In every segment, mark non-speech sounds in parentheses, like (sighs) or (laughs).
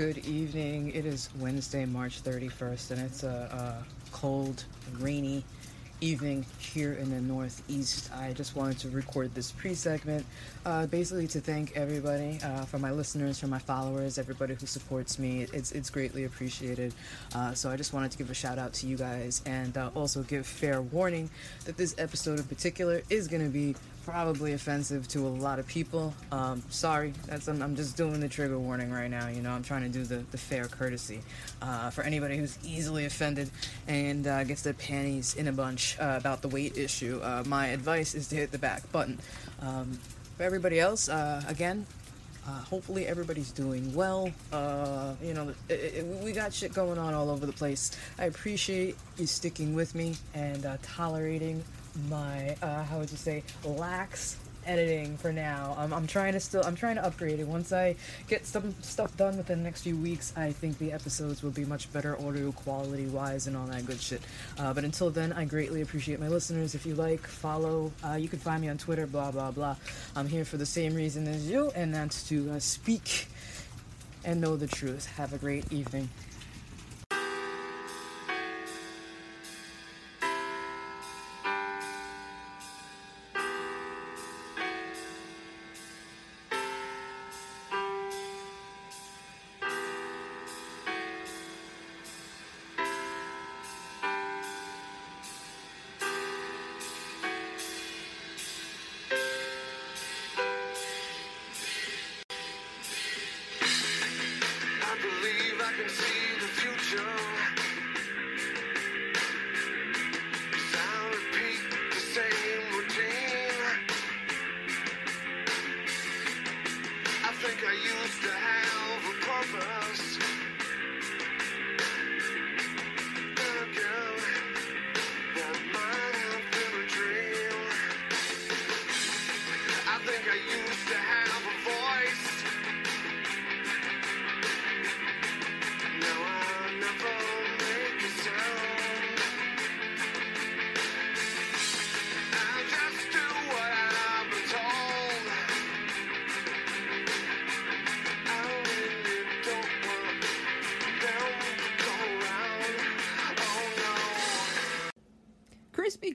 Good evening. It is Wednesday, March 31st, and it's a, a cold, rainy evening here in the Northeast. I just wanted to record this pre segment uh, basically to thank everybody, uh, for my listeners, for my followers, everybody who supports me. It's, it's greatly appreciated. Uh, so I just wanted to give a shout out to you guys and uh, also give fair warning that this episode in particular is going to be probably offensive to a lot of people. Um, sorry, that's I'm, I'm, just doing the trigger warning right now. You know, I'm trying to do the, the fair courtesy uh, for anybody who's easily offended and uh, gets their panties in a bunch uh, about the weight issue. Uh, my advice is to hit the back button. Um, for everybody else, uh, again. Uh, hopefully everybody's doing well. you know, it, it, we got shit going on all over the place. I appreciate you sticking with me and tolerating my uh, how would you say lax editing for now. Um, I'm trying to still I'm trying to upgrade it. Once I get some stuff done within the next few weeks, I think the episodes will be much better audio quality wise and all that good shit. Uh, but until then, I greatly appreciate my listeners. If you like, follow. Uh, you can find me on Twitter. Blah blah blah. I'm here for the same reason as you, and that's to uh, speak and know the truth. Have a great evening.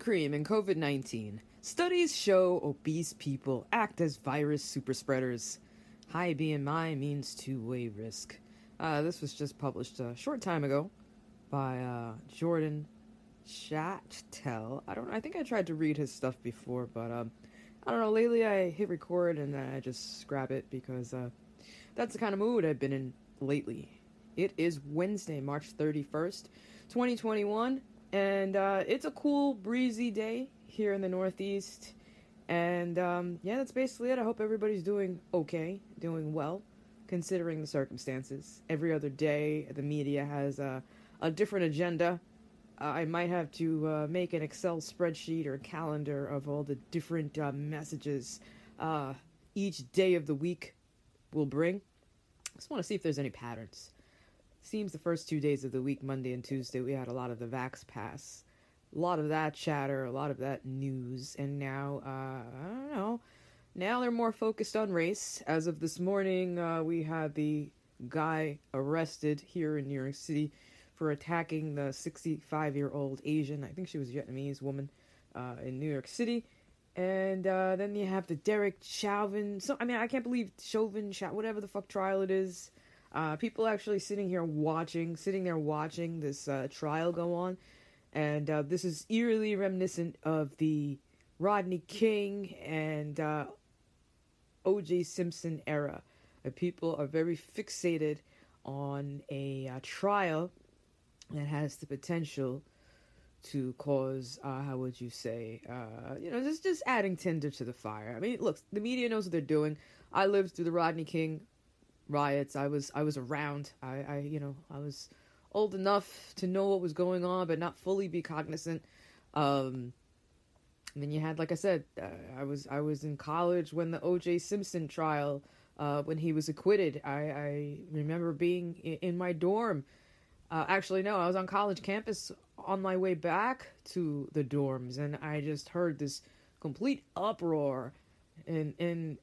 Kreme and COVID 19. Studies show obese people act as virus superspreaders. High BMI means two way risk. Uh, this was just published a short time ago by uh, Jordan Schachtel. I don't. I think I tried to read his stuff before, but um, I don't know. Lately, I hit record and then I just scrap it because uh, that's the kind of mood I've been in lately. It is Wednesday, March thirty first, twenty twenty one. And uh, it's a cool, breezy day here in the Northeast. And um, yeah, that's basically it. I hope everybody's doing okay, doing well, considering the circumstances. Every other day, the media has a, a different agenda. Uh, I might have to uh, make an Excel spreadsheet or calendar of all the different uh, messages uh, each day of the week will bring. I just want to see if there's any patterns seems the first two days of the week, Monday and Tuesday, we had a lot of the Vax Pass. A lot of that chatter, a lot of that news, and now, uh, I don't know. Now they're more focused on race. As of this morning, uh, we had the guy arrested here in New York City for attacking the 65 year old Asian, I think she was Vietnamese woman, uh, in New York City. And uh, then you have the Derek Chauvin. So I mean, I can't believe Chauvin, whatever the fuck trial it is. Uh, people actually sitting here watching, sitting there watching this uh, trial go on, and uh, this is eerily reminiscent of the Rodney King and uh, O.J. Simpson era. People are very fixated on a uh, trial that has the potential to cause uh, how would you say uh, you know just just adding tinder to the fire i mean look the media knows what they're doing i lived through the rodney king riots. I was I was around. I, I you know I was old enough to know what was going on, but not fully be cognizant. Um, and then you had, like I said, uh, I was I was in college when the O.J. Simpson trial, uh, when he was acquitted. I, I remember being in, in my dorm. Uh, actually, no, I was on college campus on my way back to the dorms, and I just heard this complete uproar, and (laughs) and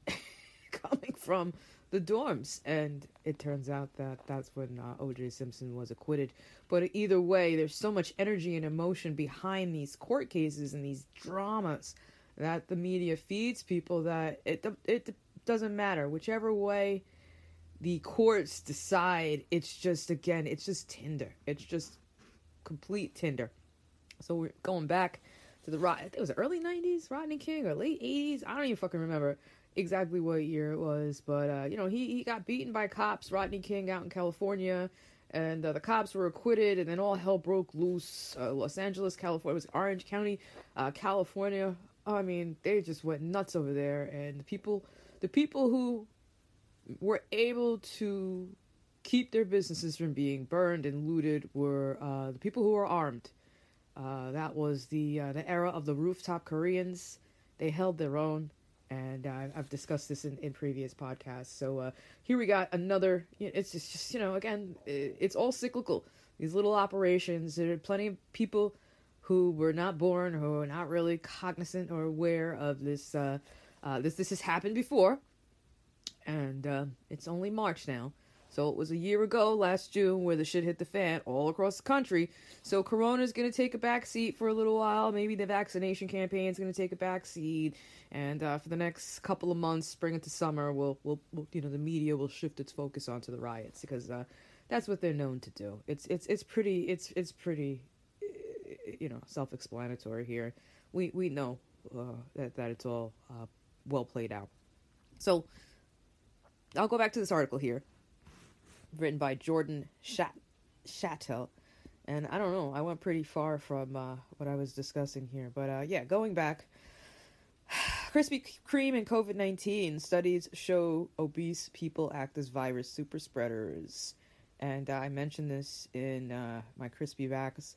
coming from the dorms. And it turns out that that's when uh, O.J. Simpson was acquitted. But either way, there's so much energy and emotion behind these court cases and these dramas that the media feeds people that it it doesn't matter whichever way the courts decide. It's just again, it's just Tinder. It's just complete Tinder. So we're going back to the it was early '90s, Rodney King, or late '80s. I don't even fucking remember exactly what year it was, but uh, you know, he he got beaten by cops. Rodney King out in California, and uh, the cops were acquitted, and then all hell broke loose. Uh, Los Angeles, California, was Orange County, uh, California. I mean, they just went nuts over there, and the people, the people who were able to keep their businesses from being burned and looted were uh, the people who were armed. Uh, that was the the era of the rooftop Koreans. They held their own, and uh, I've discussed this in, in previous podcasts. So uh, here we got another. It's just, just you know again, it's all cyclical. These little operations. There are plenty of people who were not born, who are not really cognizant or aware of this. Uh, this this has happened before, and it's only March now. So it was a year ago, last June, where the shit hit the fan all across the country. So Corona's going to take a back seat for a little while. Maybe the vaccination campaign is going to take a back seat. And uh, for the next couple of months, spring into summer, we'll, we'll, we'll, you know, the media will shift its focus onto the riots because uh, that's what they're known to do. It's, it's, it's pretty, it's, it's pretty, you know, self-explanatory here. We, we know uh, that, that it's all uh, well played out. So I'll go back to this article here written by Jordan Chat- Chattel. And I don't know, I went pretty far from uh, what I was discussing here. But uh, yeah, going back, (sighs) Krispy Kreme and COVID 19 studies show obese people act as virus super spreaders. And uh, I mentioned this in uh, my Crispy Vax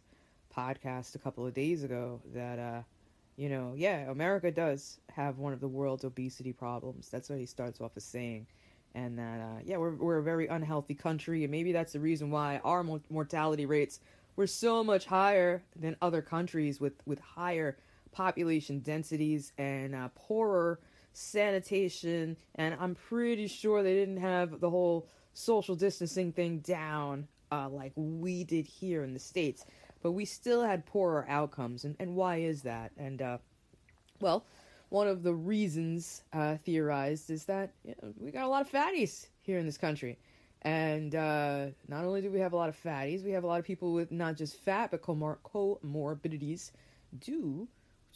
podcast a couple of days ago that, uh, you know, yeah, America does have one of the world's obesity problems. That's what he starts off as saying and that uh, yeah we're, we're a very unhealthy country and maybe that's the reason why our mortality rates were so much higher than other countries with with higher population densities and uh, poorer sanitation and i'm pretty sure they didn't have the whole social distancing thing down uh, like we did here in the states. But we still had poorer outcomes and, and why is that? And uh, well one of the reasons uh, theorized is that you know, we got a lot of fatties here in this country. And uh, not only do we have a lot of fatties, we have a lot of people with not just fat, but comor- comorbidities due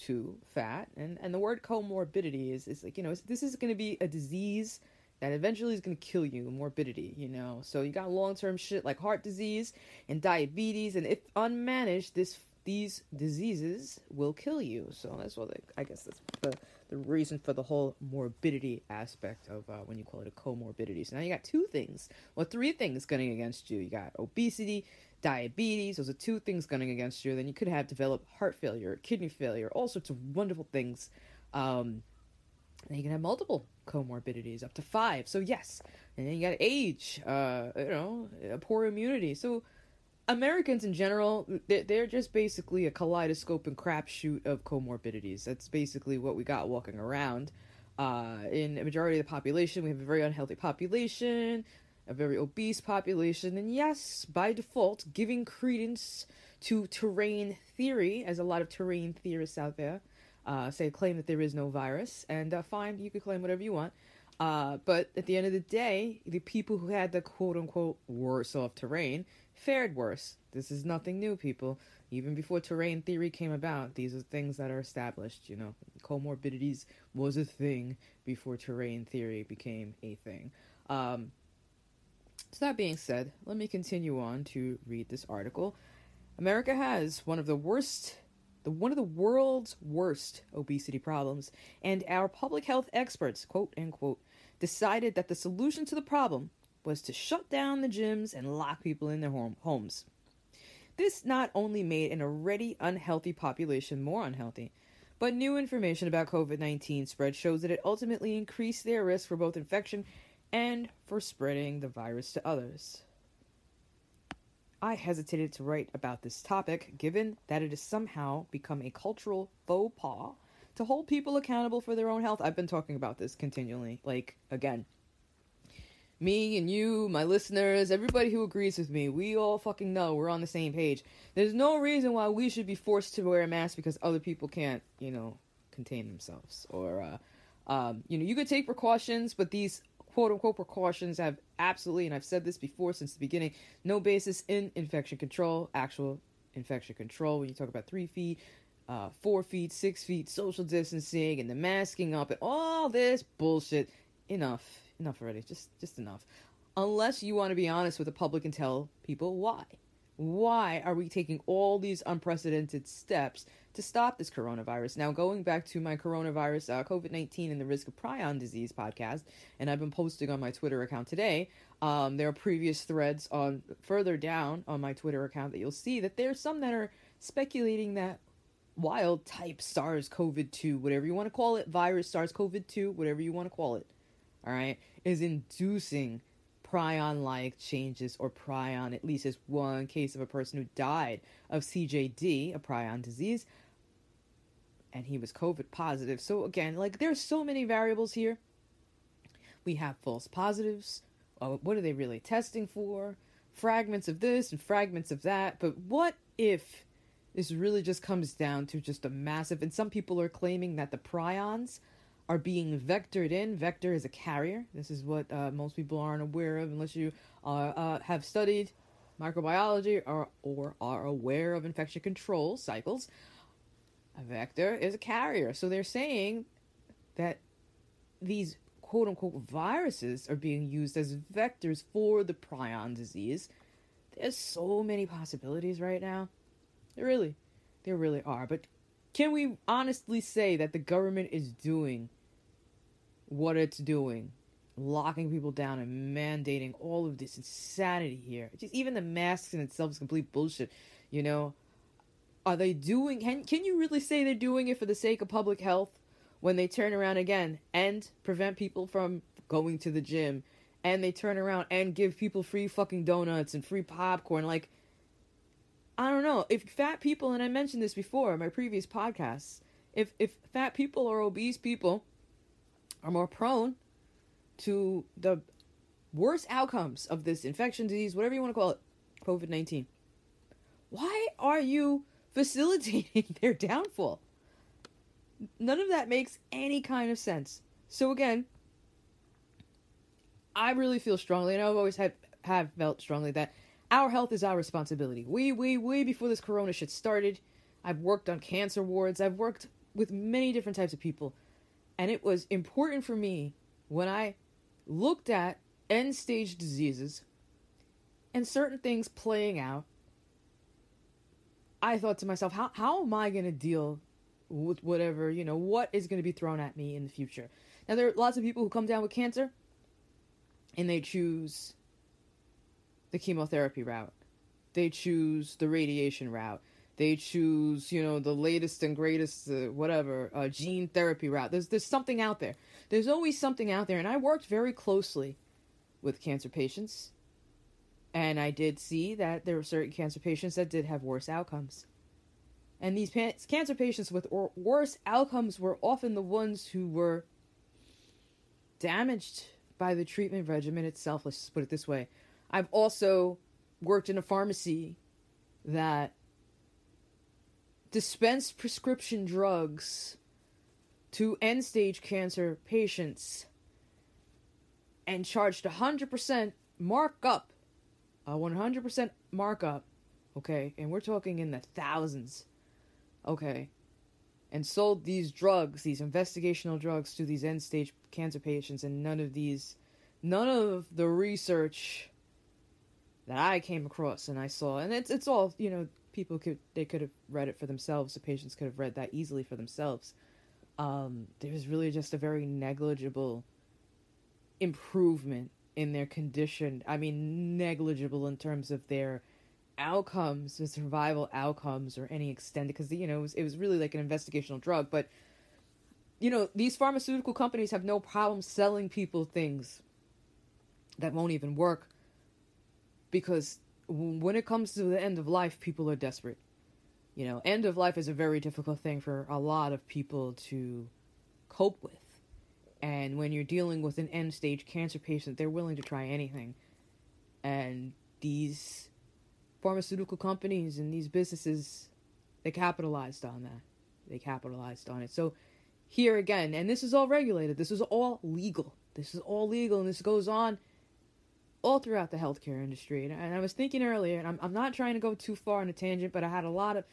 to fat. And, and the word comorbidity is, is like, you know, this is going to be a disease that eventually is going to kill you, morbidity, you know. So you got long term shit like heart disease and diabetes. And if unmanaged, this these diseases will kill you. So that's what they, I guess that's the, the reason for the whole morbidity aspect of uh, when you call it a comorbidity. So now you got two things, well, three things gunning against you. You got obesity, diabetes. Those are two things gunning against you. Then you could have developed heart failure, kidney failure, all sorts of wonderful things. Um, and you can have multiple comorbidities, up to five. So yes, and then you got age, uh, you know, poor immunity. So Americans in general, they're just basically a kaleidoscope and crapshoot of comorbidities. That's basically what we got walking around. Uh, in a majority of the population, we have a very unhealthy population, a very obese population, and yes, by default, giving credence to terrain theory, as a lot of terrain theorists out there uh, say, claim that there is no virus, and uh, fine, you can claim whatever you want. Uh, but at the end of the day, the people who had the quote unquote worse off terrain fared worse. This is nothing new, people. Even before terrain theory came about, these are things that are established. You know, comorbidities was a thing before terrain theory became a thing. Um, so that being said, let me continue on to read this article. America has one of the worst, the one of the world's worst obesity problems, and our public health experts, quote unquote, decided that the solution to the problem was to shut down the gyms and lock people in their home- homes. This not only made an already unhealthy population more unhealthy, but new information about COVID 19 spread shows that it ultimately increased their risk for both infection and for spreading the virus to others. I hesitated to write about this topic given that it has somehow become a cultural faux pas to hold people accountable for their own health. I've been talking about this continually. Like, again, me and you, my listeners, everybody who agrees with me, we all fucking know we're on the same page. There's no reason why we should be forced to wear a mask because other people can't, you know, contain themselves. Or, uh, um, you know, you could take precautions, but these quote unquote precautions have absolutely, and I've said this before since the beginning, no basis in infection control, actual infection control. When you talk about three feet, uh, four feet, six feet, social distancing, and the masking up, and all this bullshit, enough enough already. Just just enough. Unless you want to be honest with the public and tell people why. Why are we taking all these unprecedented steps to stop this coronavirus? Now, going back to my coronavirus, uh, COVID 19 and the risk of prion disease podcast, and I've been posting on my Twitter account today. Um, there are previous threads on further down on my Twitter account that you'll see that there's some that are speculating that wild type SARS CoV 2, whatever you want to call it, virus SARS CoV 2, whatever you want to call it, all right, is inducing prion like changes or prion, at least as one case of a person who died of CJD, a prion disease, and he was COVID positive. So, again, like there's so many variables here. We have false positives. Uh, what are they really testing for? Fragments of this and fragments of that. But what if this really just comes down to just a massive, and some people are claiming that the prions are being vectored in. Vector is a carrier. This is what uh, most people aren't aware of unless you uh, uh, have studied microbiology or, or are aware of infection control cycles. A vector is a carrier. So they're saying that these quote unquote viruses are being used as vectors for the prion disease. There's so many possibilities right now. There really, there really are. But can we honestly say that the government is doing what it's doing, locking people down and mandating all of this insanity here. Just even the masks in itself is complete bullshit. You know, are they doing? Can can you really say they're doing it for the sake of public health when they turn around again and prevent people from going to the gym? And they turn around and give people free fucking donuts and free popcorn. Like, I don't know. If fat people, and I mentioned this before in my previous podcasts, if if fat people or obese people are more prone to the worst outcomes of this infection disease, whatever you want to call it, COVID 19. Why are you facilitating (laughs) their downfall? None of that makes any kind of sense. So, again, I really feel strongly, and I've always had, have felt strongly that our health is our responsibility. We, we, we, before this corona shit started, I've worked on cancer wards, I've worked with many different types of people and it was important for me when I looked at end stage diseases and certain things playing out. I thought to myself, how, how am I going to deal with whatever, you know, what is going to be thrown at me in the future? Now, there are lots of people who come down with cancer and they choose the chemotherapy route, they choose the radiation route, they choose, you know, the latest and greatest, uh, whatever, uh, gene therapy route. There's there's something out there. There's always something out there, and I worked very closely with cancer patients, and I did see that there were certain cancer patients that did have worse outcomes. And these pa- cancer patients with or- worse outcomes were often the ones who were damaged by the treatment regimen itself. Let's just put it this way. I've also worked in a pharmacy that dispensed prescription drugs to end stage cancer patients and charged 100% markup, a 100% markup, okay, and we're talking in the thousands, okay, and sold these drugs, these investigational drugs, to these end stage cancer patients, and none of these, none of the research that I came across and I saw, and it's it's all you know people could they could have read it for themselves. The patients could have read that easily for themselves. Um, there was really just a very negligible improvement in their condition. I mean, negligible in terms of their outcomes, the survival outcomes, or any extent, because you know it was, it was really like an investigational drug. But you know, these pharmaceutical companies have no problem selling people things that won't even work because when it comes to the end of life, people are desperate. You know, end of life is a very difficult thing for a lot of people to cope with. And when you're dealing with an end stage cancer patient, they're willing to try anything. And these pharmaceutical companies and these businesses, they capitalized on that. They capitalized on it. So here again, and this is all regulated. This is all legal. This is all legal, and this goes on all throughout the healthcare industry. And, and I was thinking earlier, and I'm, I'm not trying to go too far on a tangent, but I had a lot of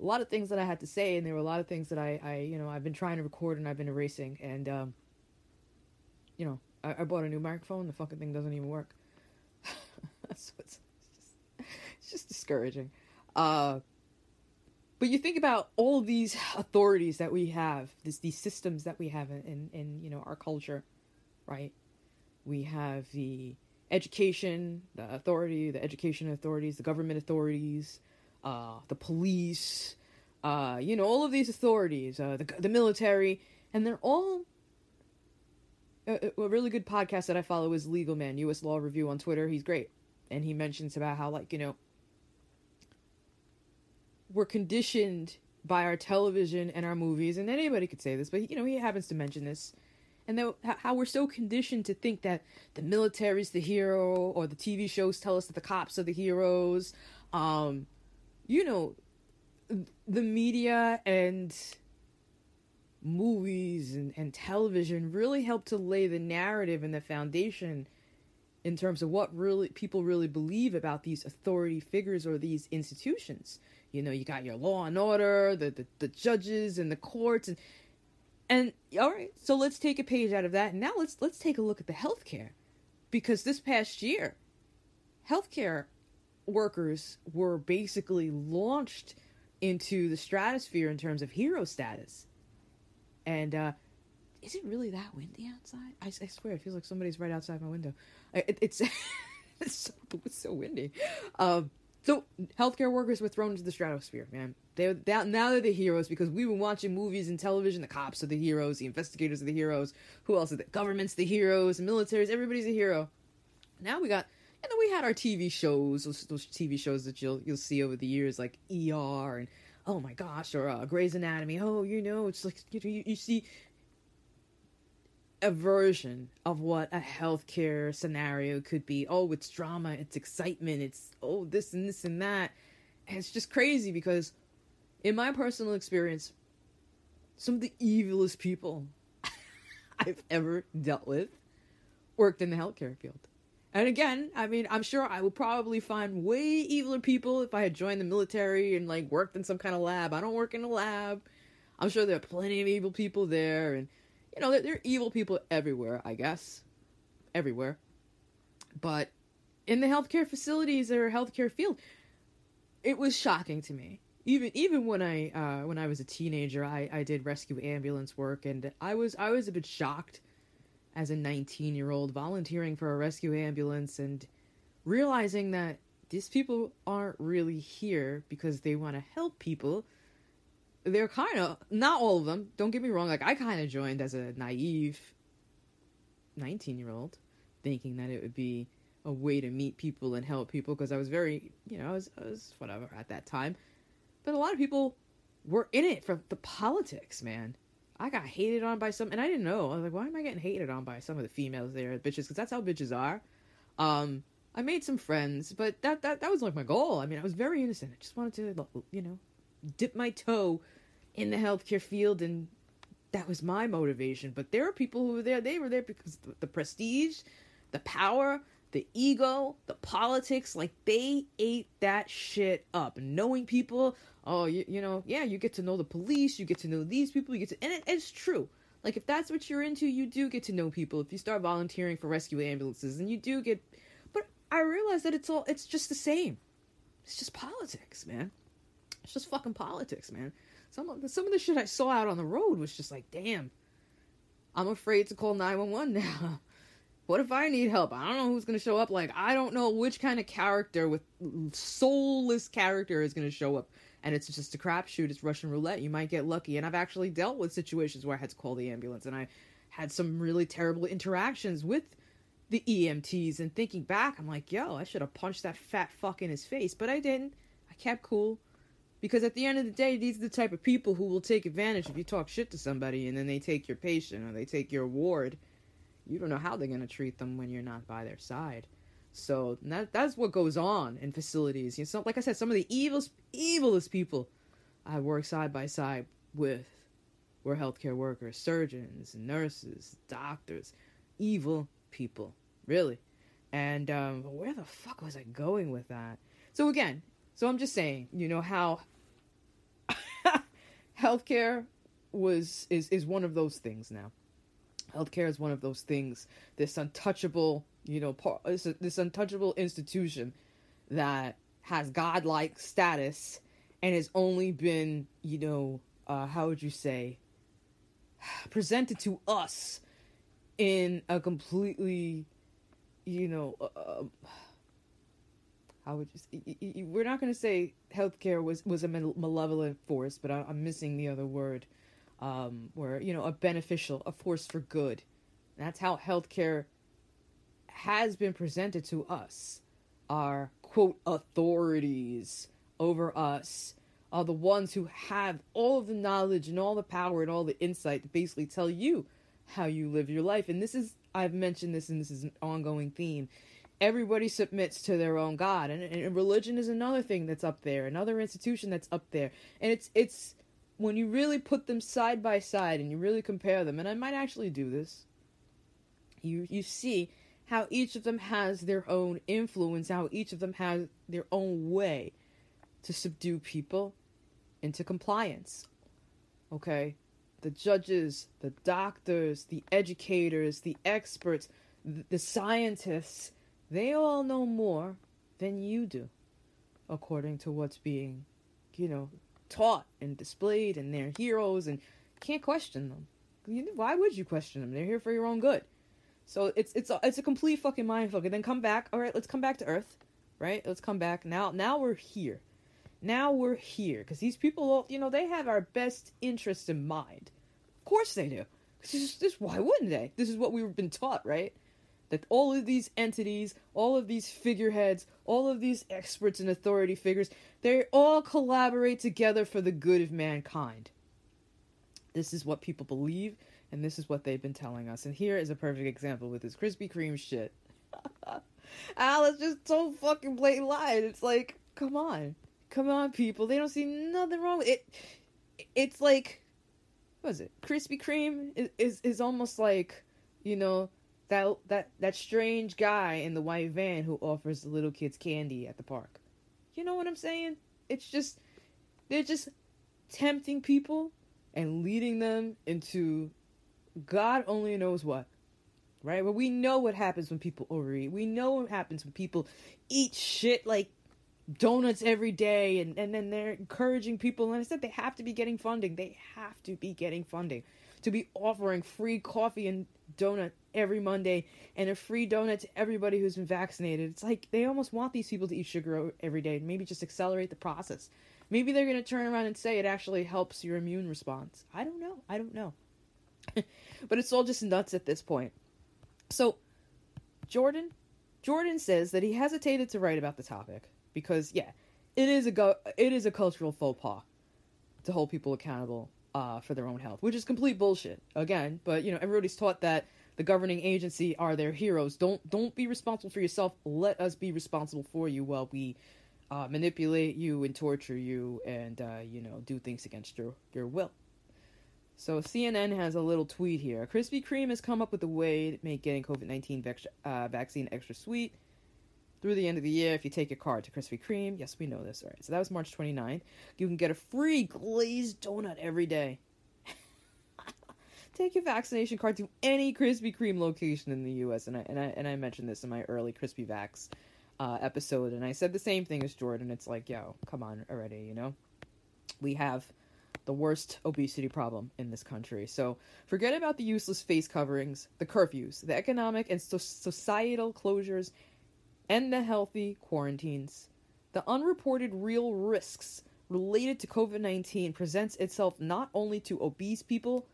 a lot of things that I had to say, and there were a lot of things that I, I you know, I've been trying to record and I've been erasing, and um, you know, I, I bought a new microphone. The fucking thing doesn't even work. (laughs) so it's, just, it's just discouraging. Uh, but you think about all these authorities that we have, this, these systems that we have in, in, in you know our culture, right? We have the education, the authority, the education authorities, the government authorities, uh, the police, uh, you know, all of these authorities, uh, the the military, and they're all. A, a really good podcast that I follow is Legal Man, U.S. Law Review on Twitter. He's great, and he mentions about how like you know we're conditioned by our television and our movies, and anybody could say this, but you know he happens to mention this, and how we're so conditioned to think that the military's the hero, or the TV shows tell us that the cops are the heroes. Um, you know, the media and movies and, and television really help to lay the narrative and the foundation in terms of what really people really believe about these authority figures or these institutions. You know, you got your law and order, the, the, the judges and the courts and and all right, so let's take a page out of that. And now let's let's take a look at the healthcare. Because this past year, healthcare workers were basically launched into the stratosphere in terms of hero status. And uh, is it really that windy outside? I, I swear, it feels like somebody's right outside my window. It, it's (laughs) it's, so, it's so windy. Um, so healthcare workers were thrown into the stratosphere, man. That now they're the heroes because we were watching movies and television. The cops are the heroes, the investigators are the heroes. Who else? Are the government's the heroes, the militaries. Everybody's a hero. Now we got and then we had our TV shows, those, those TV shows that you'll you'll see over the years, like ER and oh my gosh, or uh, Grey's Anatomy. Oh, you know, it's like you, you, you see a version of what a healthcare scenario could be. Oh, it's drama, it's excitement, it's oh this and this and that. And it's just crazy because, in my personal experience, some of the evilest people (laughs) I've ever dealt with worked in the healthcare field. And again, I mean, I'm sure I would probably find way eviler people if I had joined the military and like worked in some kind of lab. I don't work in a lab. I'm sure there are plenty of evil people there, and you know, there, there are evil people everywhere. I guess everywhere, but in the healthcare facilities or healthcare field, it was shocking to me. Even even when I uh, when I was a teenager, I, I did rescue ambulance work, and I was I was a bit shocked as a 19 year old volunteering for a rescue ambulance and realizing that these people aren't really here because they want to help people. They're kind of, not all of them, don't get me wrong, like I kind of joined as a naive 19 year old, thinking that it would be a way to meet people and help people because I was very, you know, I was, I was whatever at that time. But a lot of people were in it for the politics, man. I got hated on by some, and I didn't know. I was like, why am I getting hated on by some of the females there, bitches? Because that's how bitches are. Um, I made some friends, but that that that was like my goal. I mean, I was very innocent. I just wanted to, you know, dip my toe in the healthcare field, and that was my motivation. But there are people who were there. They were there because the, prestige, the power, the ego, the politics, like they ate that shit up. Knowing people, oh, you, you know, yeah, you get to know the police, you get to know these people, you get to, and it, it's true. Like if that's what you're into, you do get to know people. If you start volunteering for rescue ambulances, and you do get, but I realize that it's all, it's just the same. It's just politics, man. It's just fucking politics, man. Some of the, some of the shit I saw out on the road was just like, damn. I'm afraid to call 911 (laughs) now. What if I need help? I don't know who's going to show up. Like, I don't know which kind of character with soulless character is going to show up. And it's just a crapshoot. It's Russian roulette. You might get lucky. And I've actually dealt with situations where I had to call the ambulance and I had some really terrible interactions with the EMTs. And thinking back, I'm like, yo, I should have punched that fat fuck in his face. But I didn't. I kept cool. Because at the end of the day, these are the type of people who will take advantage if you talk shit to somebody and then they take your patient or they take your ward. You don't know how they're going to treat them when you're not by their side. So that that's what goes on in facilities. You know, like I said, some of the evilest, evilest people I work side by side with were healthcare workers, surgeons, nurses, doctors, evil people, really. And um, where the fuck was I going with that? So again, so I'm just saying, you know how healthcare was is is one of those things now. Healthcare is one of those things. This untouchable, you know, this, this untouchable institution that has godlike status and has only been, you know, uh, how would you say, (sighs) presented to us in a completely, you know, uh, how would you? We're not going to say healthcare was was a malevolent force, but I, am missing the other word, um, where you know a beneficial, a force for good. That's how healthcare has been presented to us. Our quote authorities over us are the ones who have all of the knowledge and all the power and all the insight to basically tell you how you live your life. And this is, I've mentioned this, and this is an ongoing theme. Everybody submits to their own God, and, and religion is another thing that's up there, another institution that's up there. And it's it's when you really put them side by side and you really compare them, and I might actually do this. You you see how each of them has their own influence, how each of them has their own way to subdue people into compliance. Okay? The judges, the doctors, the educators, the experts, the scientists, they all know more than you do, according to what's being, you know, taught and displayed, and they're heroes, and can't question them. Why would you question them? They're here for your own good. So it's it's a, it's a complete fucking mindfuck. And then come back. All right, let's come back to Earth. Right? Let's come back now. Now we're here now we're here because these people, all, you know, they have our best interests in mind. Of course they do. This, this, why wouldn't they? This is what we've been taught, right? That all of these entities, all of these figureheads, all of these experts and authority figures, they all collaborate together for the good of mankind. This is what people believe, and this is what they've been telling us. And here is a perfect example with this Krispy Kreme shit. (laughs) Alice just so fucking blatant lying. It's like, come on. Come on, people. They don't see nothing wrong with it. It's like, what is it? Krispy Kreme is, is, is almost like, you know, that that that strange guy in the white van who offers the little kids candy at the park. You know what I'm saying? It's just they're just tempting people and leading them into God only knows what. Right? But we know what happens when people overeat. We know what happens when people eat shit like donuts every day and, and then they're encouraging people and I said they have to be getting funding. They have to be getting funding to be offering free coffee and donut every Monday and a free donut to everybody who's been vaccinated. It's like they almost want these people to eat sugar every day and maybe just accelerate the process. Maybe they're going to turn around and say it actually helps your immune response. I don't know. I don't know. (laughs) but it's all just nuts at this point. So, Jordan Jordan says that he hesitated to write about the topic because yeah, it is a go- it is a cultural faux pas to hold people accountable uh, for their own health, which is complete bullshit. Again, but you know everybody's taught that the governing agency are their heroes. Don't don't be responsible for yourself. Let us be responsible for you while we uh, manipulate you and torture you and uh, you know do things against your your will. So CNN has a little tweet here. Krispy Kreme has come up with a way to make getting COVID nineteen uh, vaccine extra sweet through the end of the year if you take your card to Krispy Kreme. Yes, we know this. All right. So that was March 29th. You can get a free glazed donut every day. Take your vaccination card to any Krispy Kreme location in the U.S. And I and I and I mentioned this in my early Crispy Vax uh, episode, and I said the same thing as Jordan. It's like, yo, come on already, you know. We have the worst obesity problem in this country. So forget about the useless face coverings, the curfews, the economic and so- societal closures, and the healthy quarantines. The unreported real risks related to COVID 19 presents itself not only to obese people,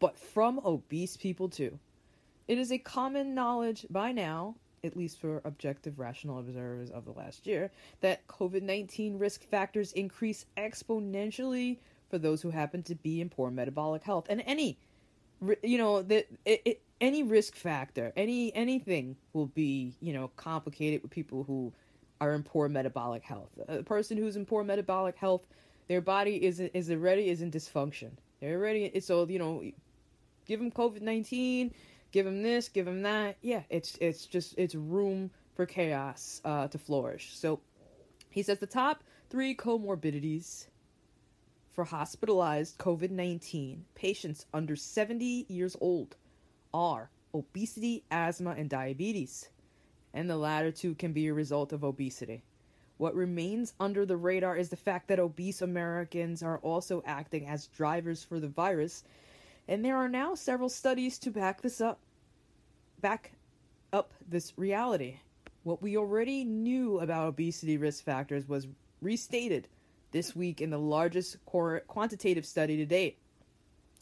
but from obese people too. It is a common knowledge by now at least for objective rational observers of the last year, that COVID 19 risk factors increase exponentially for those who happen to be in poor metabolic health. And any, you know, that it, it, any risk factor, any anything will be, you know, complicated with people who are in poor metabolic health. A person who's in poor metabolic health, their body is is already is in dysfunction. They're already so you know, give them COVID nineteen give him this, give him that. Yeah, it's it's just it's room for chaos uh, to flourish. So he says the top three comorbidities for hospitalized COVID 19 patients under 70 years old are obesity, asthma, and diabetes. And the latter two can be a result of obesity. What remains under the radar is the fact that obese Americans are also acting as drivers for the virus and there are now several studies to back this up. Back up this reality. What we already knew about obesity risk factors was restated this week in the largest quantitative study to date.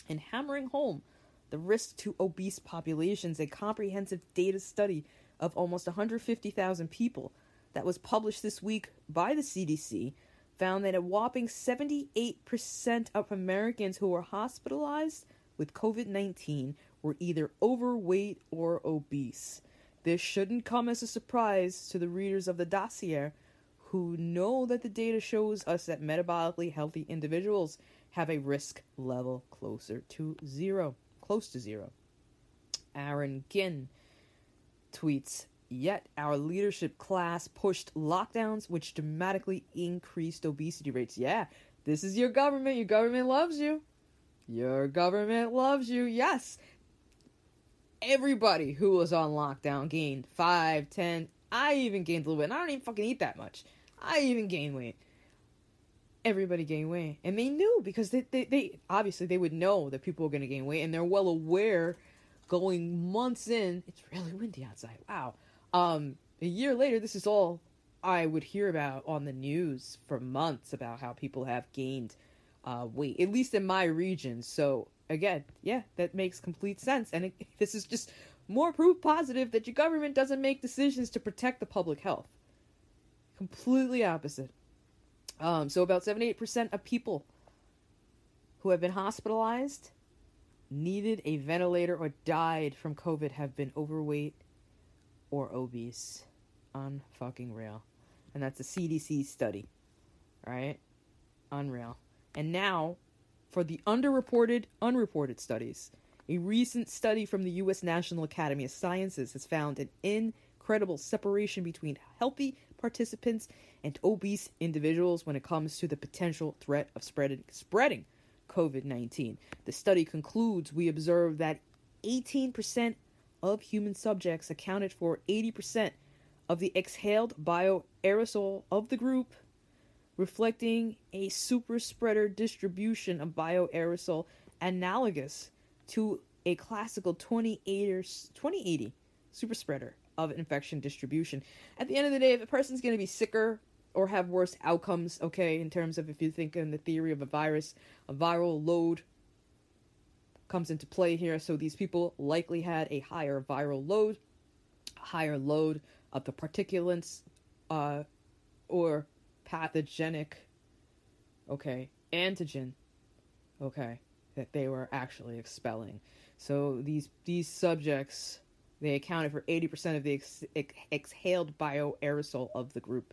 And hammering home the risk to obese populations, a comprehensive data study of almost 150,000 people that was published this week by the CDC found that a whopping 78% of Americans who were hospitalized with COVID 19 were either overweight or obese. This shouldn't come as a surprise to the readers of the dossier who know that the data shows us that metabolically healthy individuals have a risk level closer to zero. Close to zero. Aaron Ginn tweets Yet our leadership class pushed lockdowns, which dramatically increased obesity rates. Yeah, this is your government. Your government loves you. Your government loves you. Yes. Everybody who was on lockdown gained 5, 10. I even gained a little bit. And I don't even fucking eat that much. I even gained weight. Everybody gained weight. And they knew because they, they, they obviously they would know that people were going to gain weight. And they're well aware going months in. It's really windy outside. Wow. Um, a year later, this is all I would hear about on the news for months about how people have gained uh, weight, at least in my region. So again, yeah, that makes complete sense. And it, (laughs) this is just more proof positive that your government doesn't make decisions to protect the public health. Completely opposite. Um, so about 78% of people who have been hospitalized, needed a ventilator, or died from COVID have been overweight or obese. Unfucking real. And that's a CDC study. Right? Unreal. And now, for the underreported, unreported studies, a recent study from the U.S. National Academy of Sciences has found an incredible separation between healthy participants and obese individuals when it comes to the potential threat of spreading, spreading COVID 19. The study concludes we observed that 18% of human subjects accounted for 80% of the exhaled bioaerosol of the group reflecting a super spreader distribution of bioaerosol analogous to a classical 2080 super spreader of infection distribution. At the end of the day, if a person's going to be sicker or have worse outcomes, okay, in terms of if you think in the theory of a virus, a viral load comes into play here. So these people likely had a higher viral load, higher load of the particulates, uh, or pathogenic, okay, antigen, okay, that they were actually expelling. So these these subjects they accounted for 80% of the ex- ex- exhaled bioaerosol of the group.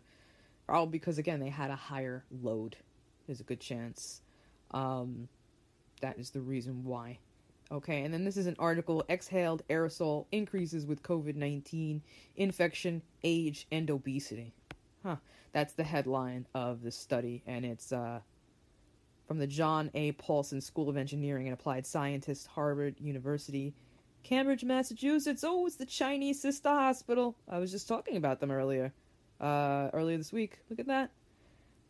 All because again they had a higher load. There's a good chance. Um, that is the reason why. Okay, and then this is an article exhaled aerosol increases with COVID 19 infection, age, and obesity. Huh. That's the headline of the study, and it's uh, from the John A. Paulson School of Engineering and Applied Scientists, Harvard University, Cambridge, Massachusetts. Oh, it's the Chinese sister hospital. I was just talking about them earlier, uh, earlier this week. Look at that.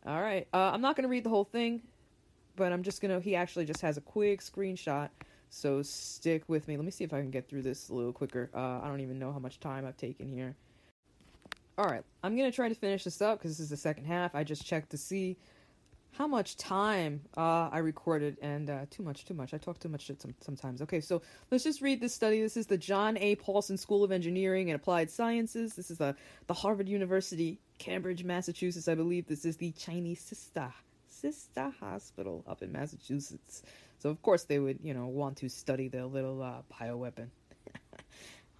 All right, uh, I'm not gonna read the whole thing, but I'm just gonna. He actually just has a quick screenshot. So stick with me. Let me see if I can get through this a little quicker. Uh, I don't even know how much time I've taken here. All right, I'm gonna try to finish this up because this is the second half. I just checked to see how much time uh, I recorded, and uh, too much, too much. I talk too much shit some, sometimes. Okay, so let's just read this study. This is the John A. Paulson School of Engineering and Applied Sciences. This is the, the Harvard University, Cambridge, Massachusetts. I believe this is the Chinese sister sister hospital up in Massachusetts. So of course they would, you know, want to study their little uh, bioweapon.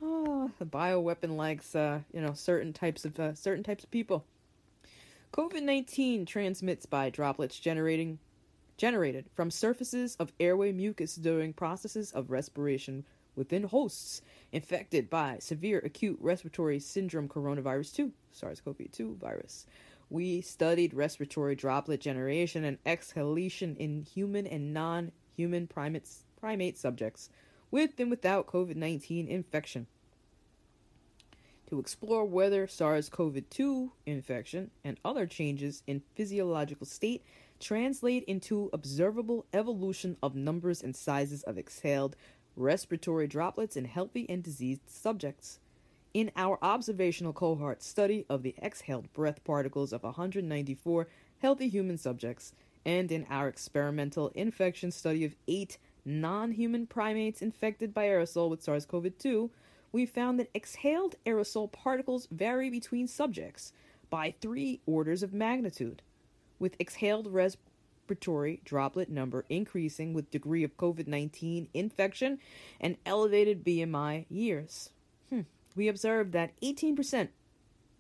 Oh, the bioweapon likes, uh, you know, certain types of uh, certain types of people. COVID 19 transmits by droplets generating generated from surfaces of airway mucus during processes of respiration within hosts infected by severe acute respiratory syndrome coronavirus 2 SARS-CoV-2 virus. We studied respiratory droplet generation and exhalation in human and non-human primates primate subjects with and without COVID-19 infection to explore whether SARS CoV 2 infection and other changes in physiological state translate into observable evolution of numbers and sizes of exhaled respiratory droplets in healthy and diseased subjects. In our observational cohort study of the exhaled breath particles of 194 healthy human subjects, and in our experimental infection study of eight non human primates infected by aerosol with SARS CoV 2, we found that exhaled aerosol particles vary between subjects by three orders of magnitude, with exhaled respiratory droplet number increasing with degree of COVID 19 infection and elevated BMI years. Hmm. We observed that 18%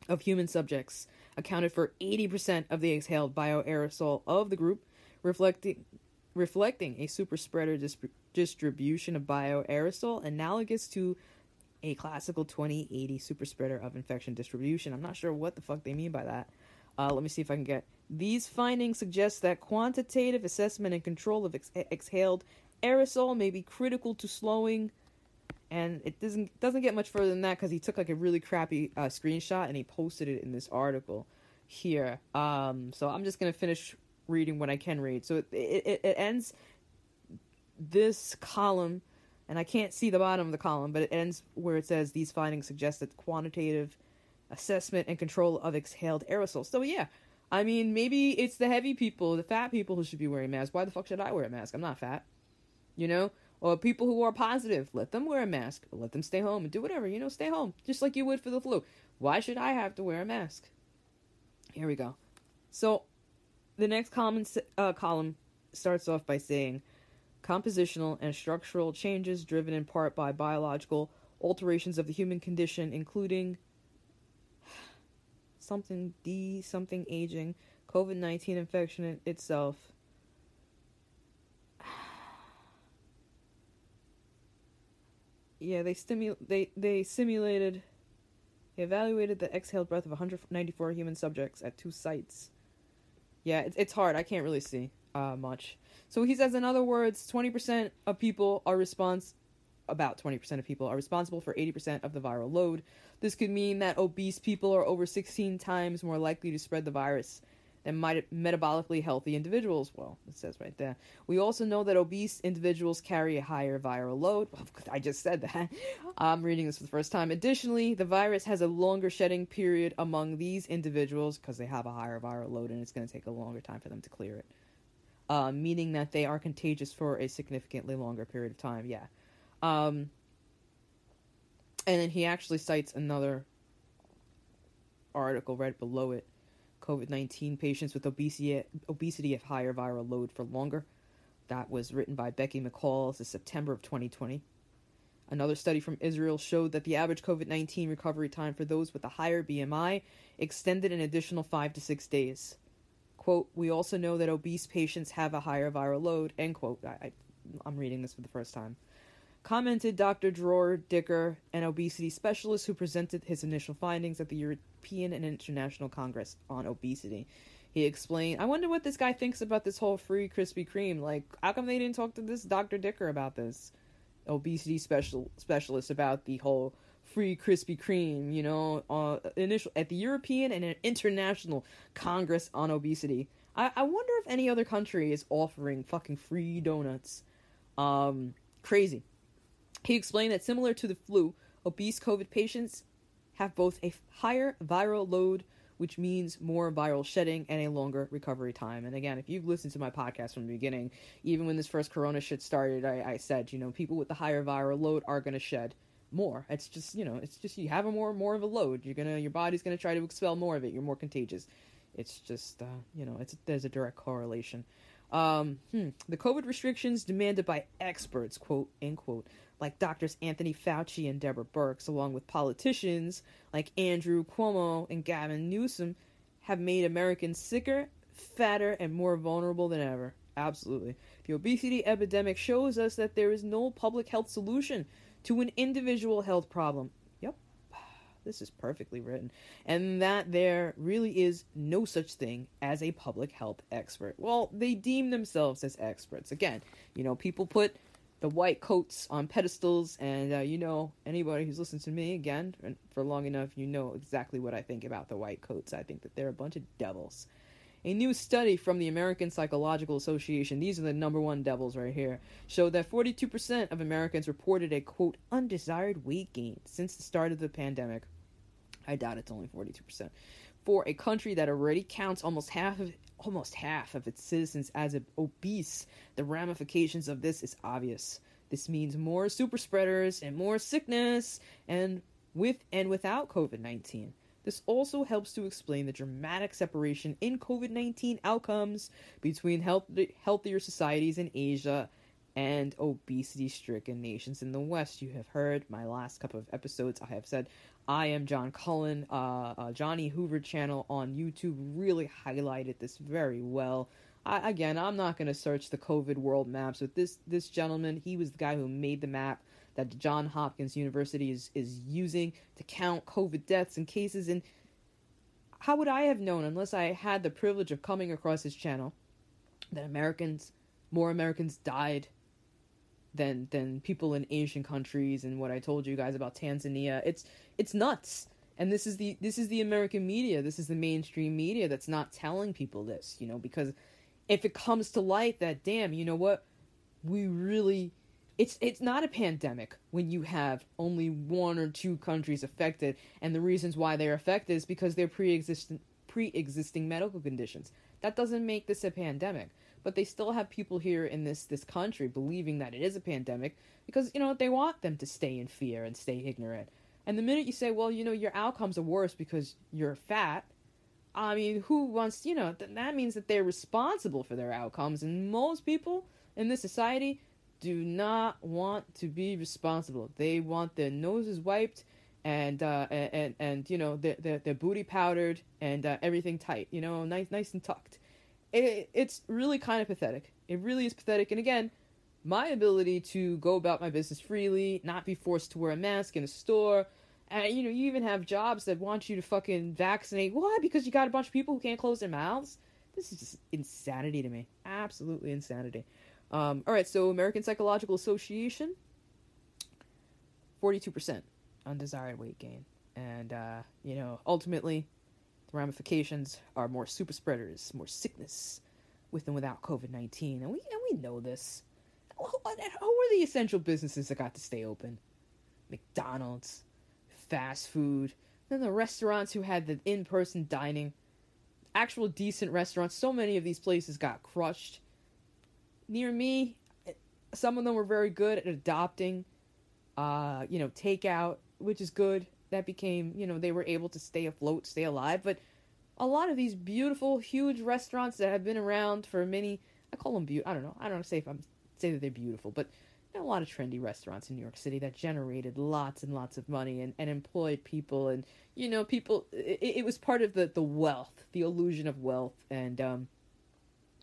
of human subjects accounted for 80% of the exhaled bioaerosol of the group, reflecting reflecting a super spreader dis- distribution of bioaerosol analogous to a classical 2080 super spreader of infection distribution. I'm not sure what the fuck they mean by that. Uh, let me see if I can get. These findings suggest that quantitative assessment and control of ex- exhaled aerosol may be critical to slowing. And it doesn't doesn't get much further than that because he took like a really crappy uh, screenshot and he posted it in this article here. Um, so I'm just gonna finish reading what I can read. So it, it, it ends this column and I can't see the bottom of the column, but it ends where it says these findings suggest that quantitative assessment and control of exhaled aerosols. So yeah, I mean maybe it's the heavy people, the fat people who should be wearing masks. Why the fuck should I wear a mask? I'm not fat, you know. Or people who are positive, let them wear a mask. Let them stay home and do whatever, you know, stay home just like you would for the flu. Why should I have to wear a mask? Here we go. So the next column, uh, column starts off by saying compositional and structural changes driven in part by biological alterations of the human condition, including (sighs) something D, something aging, COVID 19 infection itself. (sighs) yeah, they stimu- they they simulated they evaluated the exhaled breath of 194 human subjects at two sites. Yeah, it's, it's hard. I can't really see uh, much. So he says, in other words, 20% of people are response about 20% of people are responsible for 80% of the viral load. This could mean that obese people are over 16 times more likely to spread the virus than metabolically healthy individuals. Well, it says right there. We also know that obese individuals carry a higher viral load. Well, I just said that. (laughs) I'm reading this for the first time. Additionally, the virus has a longer shedding period among these individuals because they have a higher viral load and it's going to take a longer time for them to clear it uh, meaning that they are contagious for a significantly longer period of time. Yeah. Um, and then he actually cites another article right below it COVID 19 patients with obesity, obesity have higher viral load for longer. That was written by Becky McCall. This September of 2020. Another study from Israel showed that the average COVID 19 recovery time for those with a higher BMI extended an additional five to six days. Quote, we also know that obese patients have a higher viral load, end quote. I, I, am reading this for the first time. Commented Dr. Dror Dicker, an obesity specialist who presented his initial findings at the European and International Congress on Obesity. He explained, I wonder what this guy thinks about this whole free Krispy Kreme. Like, how come they didn't talk to this Dr. Dicker about this? Obesity special specialist about the whole free Krispy Kreme, you know, uh, initial at the European and International Congress on Obesity. I, I wonder if any other country is offering fucking free donuts. Um, crazy. He explained that similar to the flu, obese COVID patients have both a higher viral load which means more viral shedding and a longer recovery time. And again, if you've listened to my podcast from the beginning, even when this first corona shit started, I, I said, you know, people with the higher viral load are going to shed more. It's just, you know, it's just you have a more more of a load. You're gonna your body's gonna try to expel more of it. You're more contagious. It's just, uh, you know, it's there's a direct correlation. Um, hmm, the COVID restrictions demanded by experts, quote unquote, like doctors Anthony Fauci and Deborah Birx, along with politicians like Andrew Cuomo and Gavin Newsom, have made Americans sicker, fatter, and more vulnerable than ever. Absolutely. The obesity epidemic shows us that there is no public health solution to an individual health problem. Yep, (sighs) this is perfectly written. And that there really is no such thing as a public health expert. Well, they deem themselves as experts. Again, you know, people put the white coats on pedestals, and uh, you know, anybody who's listened to me again for long enough, you know exactly what I think about the white coats. I think that they're a bunch of devils. A new study from the American Psychological Association, these are the number one devils right here, showed that 42% of Americans reported a quote undesired weight gain since the start of the pandemic. I doubt it's only 42%. For a country that already counts almost half of almost half of its citizens as obese, the ramifications of this is obvious. This means more super spreaders and more sickness and with and without COVID-19. This also helps to explain the dramatic separation in COVID 19 outcomes between health- healthier societies in Asia and obesity stricken nations in the West. You have heard my last couple of episodes. I have said I am John Cullen. Uh, uh, Johnny Hoover channel on YouTube really highlighted this very well. I, again, I'm not going to search the COVID world maps with this this gentleman. He was the guy who made the map that John Hopkins University is, is using to count COVID deaths and cases. And how would I have known, unless I had the privilege of coming across his channel, that Americans, more Americans died than than people in Asian countries and what I told you guys about Tanzania. It's it's nuts. And this is the this is the American media. This is the mainstream media that's not telling people this, you know, because if it comes to light that damn, you know what? We really it's it's not a pandemic when you have only one or two countries affected and the reasons why they're affected is because they're pre-existing pre-existing medical conditions that doesn't make this a pandemic but they still have people here in this this country believing that it is a pandemic because you know they want them to stay in fear and stay ignorant and the minute you say well you know your outcomes are worse because you're fat i mean who wants you know th- that means that they're responsible for their outcomes and most people in this society do not want to be responsible. They want their noses wiped and uh, and, and, you know their, their, their booty powdered and uh, everything tight. You know, nice nice and tucked. It, it's really kind of pathetic. It really is pathetic. And again, my ability to go about my business freely, not be forced to wear a mask in a store. And you know, you even have jobs that want you to fucking vaccinate. Why? Because you got a bunch of people who can't close their mouths. This is just insanity to me. Absolutely insanity. Um, all right, so American Psychological Association, 42% undesired weight gain. And, uh, you know, ultimately, the ramifications are more super spreaders, more sickness with and without COVID 19. And we, and we know this. Who are the essential businesses that got to stay open? McDonald's, fast food, then the restaurants who had the in person dining, actual decent restaurants. So many of these places got crushed near me, some of them were very good at adopting, uh, you know, takeout, which is good. That became, you know, they were able to stay afloat, stay alive. But a lot of these beautiful, huge restaurants that have been around for many, I call them beautiful. I don't know. I don't say if I'm say that they're beautiful, but a lot of trendy restaurants in New York City that generated lots and lots of money and, and employed people and you know people it, it was part of the, the wealth the illusion of wealth and um,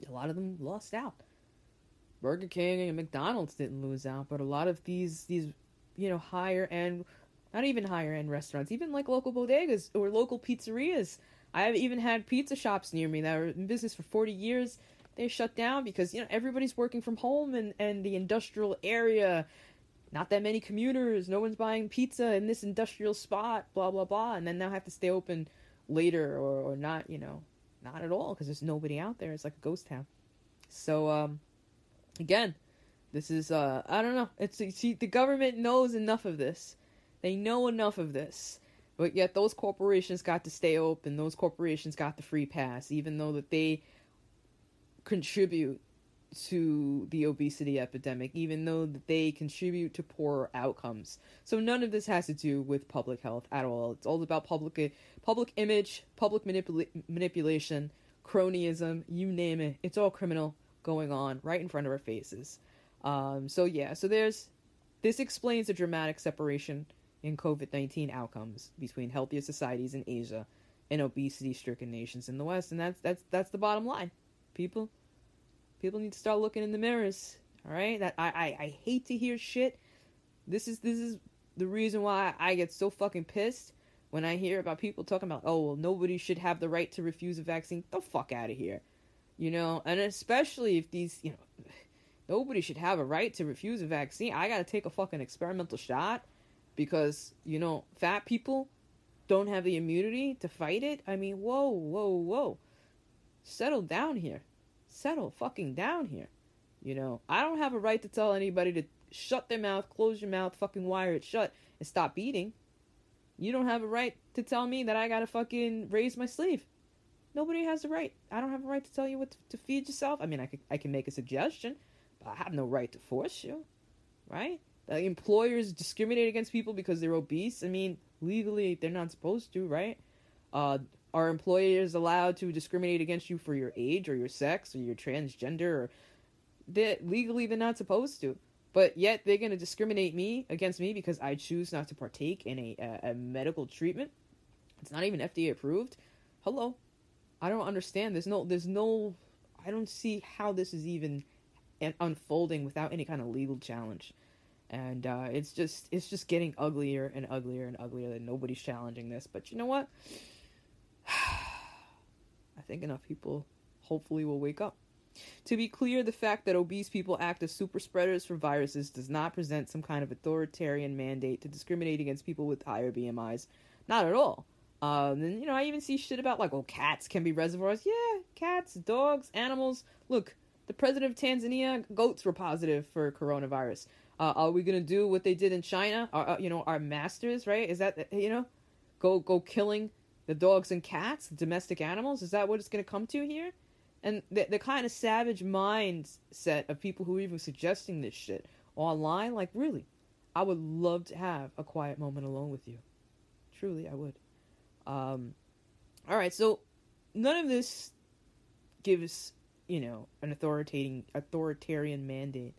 a lot of them lost out Burger King and McDonald's didn't lose out, but a lot of these these you know higher end, not even higher end restaurants, even like local bodegas or local pizzerias. I have even had pizza shops near me that were in business for 40 years. They shut down because you know everybody's working from home and and the industrial area. Not that many commuters. No one's buying pizza in this industrial spot. Blah blah blah. And then they'll have to stay open later or or not. You know, not at all because there's nobody out there. It's like a ghost town. So um, again, this is uh I don't know. It's see the government knows enough of this. They know enough of this But yet those corporations got to stay open. Those corporations got the free pass, even though that they contribute to the obesity epidemic, even though that they contribute to poorer outcomes. So none of this has to do with public health at all. It's all about public public image, public manipula- manipulation, cronyism, you name it. It's all criminal going on right in front of our faces. Um, so yeah, so there's this explains the dramatic separation in COVID 19 outcomes between healthier societies in Asia and obesity stricken nations in the West. And that's that's that's the bottom line. People people need to start looking in the mirrors. All right? That I, I, I hate to hear shit. This is this is the reason why I get so fucking pissed when I hear about people talking about, oh well nobody should have the right to refuse a vaccine. the fuck out of here. You know, and especially if these, you know, (sighs) nobody should have a right to refuse a vaccine. I gotta take a fucking experimental shot because, you know, fat people don't have the immunity to fight it. I mean, whoa, whoa, whoa. Settle down here. Settle fucking down here. You know, I don't have a right to tell anybody to shut their mouth, close your mouth, fucking wire it shut, and stop eating. You don't have a right to tell me that I gotta fucking raise my sleeve. Nobody has the right. I don't have a right to tell you what to, to feed yourself. I mean, I, could, I can make a suggestion, but I have no right to force you, right? Employers discriminate against people because they're obese. I mean, legally, they're not supposed to, right? Uh, are employers allowed to discriminate against you for your age or your sex or your transgender? Or legally, they're not supposed to. But yet, they're going to discriminate me against me because I choose not to partake in a, a, a medical treatment. It's not even FDA approved. Hello, I don't understand. There's no, there's no, I don't see how this is even unfolding without any kind of legal challenge. And uh, it's just, it's just getting uglier and uglier and uglier that nobody's challenging this. But you know what? (sighs) I think enough people hopefully will wake up. To be clear, the fact that obese people act as super spreaders for viruses does not present some kind of authoritarian mandate to discriminate against people with higher BMIs. Not at all. Um, and you know, I even see shit about like, oh, cats can be reservoirs. Yeah, cats, dogs, animals. Look, the president of Tanzania, goats were positive for coronavirus. Uh, are we gonna do what they did in China? Our, uh, you know, our masters, right? Is that you know, go go killing the dogs and cats, domestic animals? Is that what it's gonna come to here? And the the kind of savage mindset of people who are even suggesting this shit online, like really, I would love to have a quiet moment alone with you. Truly, I would. Um, all right, so none of this gives you know an authoritarian authoritarian mandate.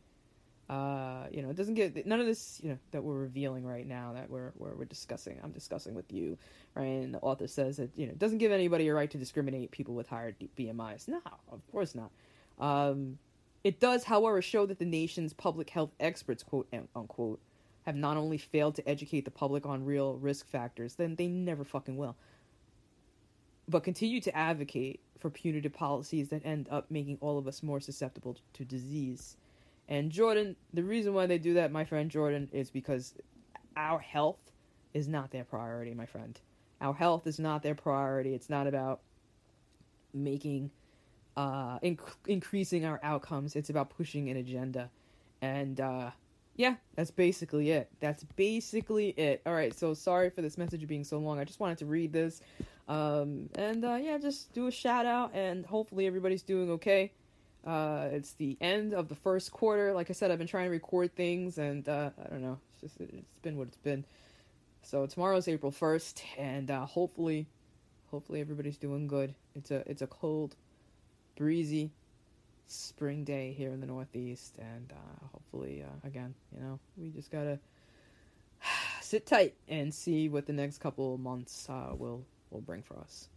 Uh, you know, it doesn't get none of this you know that we're revealing right now that we're we're, we're discussing. I'm discussing with you, right? And the author says that you know it doesn't give anybody a right to discriminate people with higher BMIs. No, of course not. Um, it does, however, show that the nation's public health experts, quote unquote, have not only failed to educate the public on real risk factors, then they never fucking will, but continue to advocate for punitive policies that end up making all of us more susceptible to disease. And Jordan, the reason why they do that, my friend Jordan, is because our health is not their priority, my friend. Our health is not their priority. It's not about making, uh, inc- increasing our outcomes. It's about pushing an agenda. And, uh, yeah, that's basically it. That's basically it. All right, so sorry for this message being so long. I just wanted to read this. Um, and uh, yeah, just do a shout out, and hopefully everybody's doing okay. Uh, it's the end of the first quarter. Like I said, I've been trying to record things, and uh, I don't know. It's just it's been what it's been. So tomorrow's April first, and uh, hopefully, hopefully everybody's doing good. It's a it's a cold, breezy spring day here in the Northeast, and uh, hopefully, uh, again, you know, we just gotta (sighs) sit tight and see what the next couple months uh, will will bring for us.